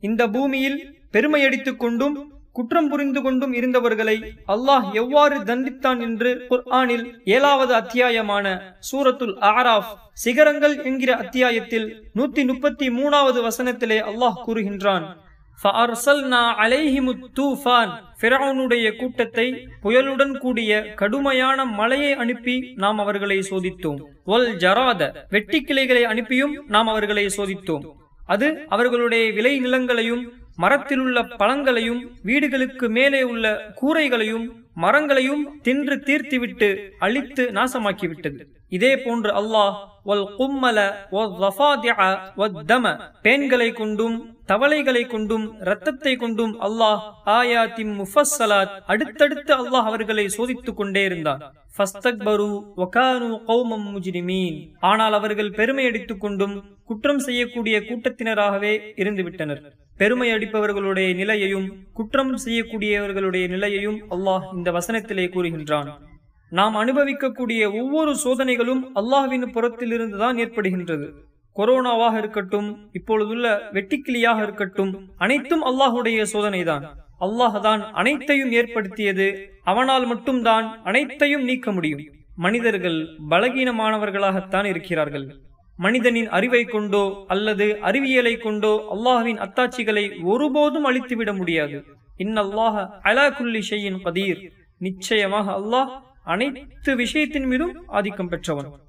இந்த பூமியில் பெருமையடித்துக் கொண்டும் குற்றம் புரிந்து கொண்டும் இருந்தவர்களை அல்லாஹ் எவ்வாறு தண்டித்தான் என்று குர்ஆனில் ஏழாவது அத்தியாயமான சூரத்துல் ஆராஃப் சிகரங்கள் என்கிற அத்தியாயத்தில் நூத்தி முப்பத்தி மூணாவது வசனத்திலே அல்லாஹ் கூறுகின்றான் கூட்டத்தை புயலுடன் கூடிய கடுமையான மலையை அனுப்பி நாம் அவர்களை சோதித்தோம். ஜராத. வெட்டி கிளைகளை அனுப்பியும் நாம் அவர்களை சோதித்தோம். அது அவர்களுடைய விளை நிலங்களையும் மரத்திலுள்ள பழங்களையும் வீடுகளுக்கு மேலே உள்ள கூரைகளையும் மரங்களையும் தின்று தீர்த்துவிட்டு அழித்து நாசமாக்கிவிட்டது. இதே போன்று அல்லாஹ் வல் கும்மல பேன்களை கொண்டும் தவளைகளை கொண்டும் இரத்தத்தை கொண்டும் அல்லாஹ் ஆயாத்தின் முஃபஸ்ஸலாத் அடுத்தடுத்து அல்லாஹ் அவர்களை சோதித்துக் கொண்டே இருந்தார் ஆனால் அவர்கள் பெருமை அடித்துக் கொண்டும் குற்றம் செய்யக்கூடிய கூட்டத்தினராகவே இருந்துவிட்டனர். பெருமை அடிப்பவர்களுடைய நிலையையும் குற்றம் செய்யக்கூடியவர்களுடைய நிலையையும் அல்லாஹ் இந்த வசனத்திலே கூறுகின்றான். நாம் அனுபவிக்கக்கூடிய ஒவ்வொரு சோதனைகளும் அல்லாஹ்வின் புறத்திலிருந்து தான் ஏற்படுகின்றது. கொரோனாவாக இருக்கட்டும் இப்பொழுதுள்ள வெட்டிக்கிளியாக இருக்கட்டும் அனைத்தும் அல்லாஹுடைய சோதனைதான். அல்லாஹ் தான் அனைத்தையும் ஏற்படுத்தியது அவனால் மட்டும்தான் அனைத்தையும் நீக்க முடியும். மனிதர்கள் பலகீனமானவர்களாகத்தான் இருக்கிறார்கள். மனிதனின் அறிவை கொண்டோ அல்லது அறிவியலை கொண்டோ அல்லாஹ்வின் அத்தாட்சிகளை ஒருபோதும் அழித்துவிட முடியாது. இன்னல்லாஹ அலா குல்லி ஷையின் கதீர். நிச்சயமாக அல்லாஹ் அனைத்து விஷயத்தின் மீதும் ஆதிக்கம் பெற்றவன்.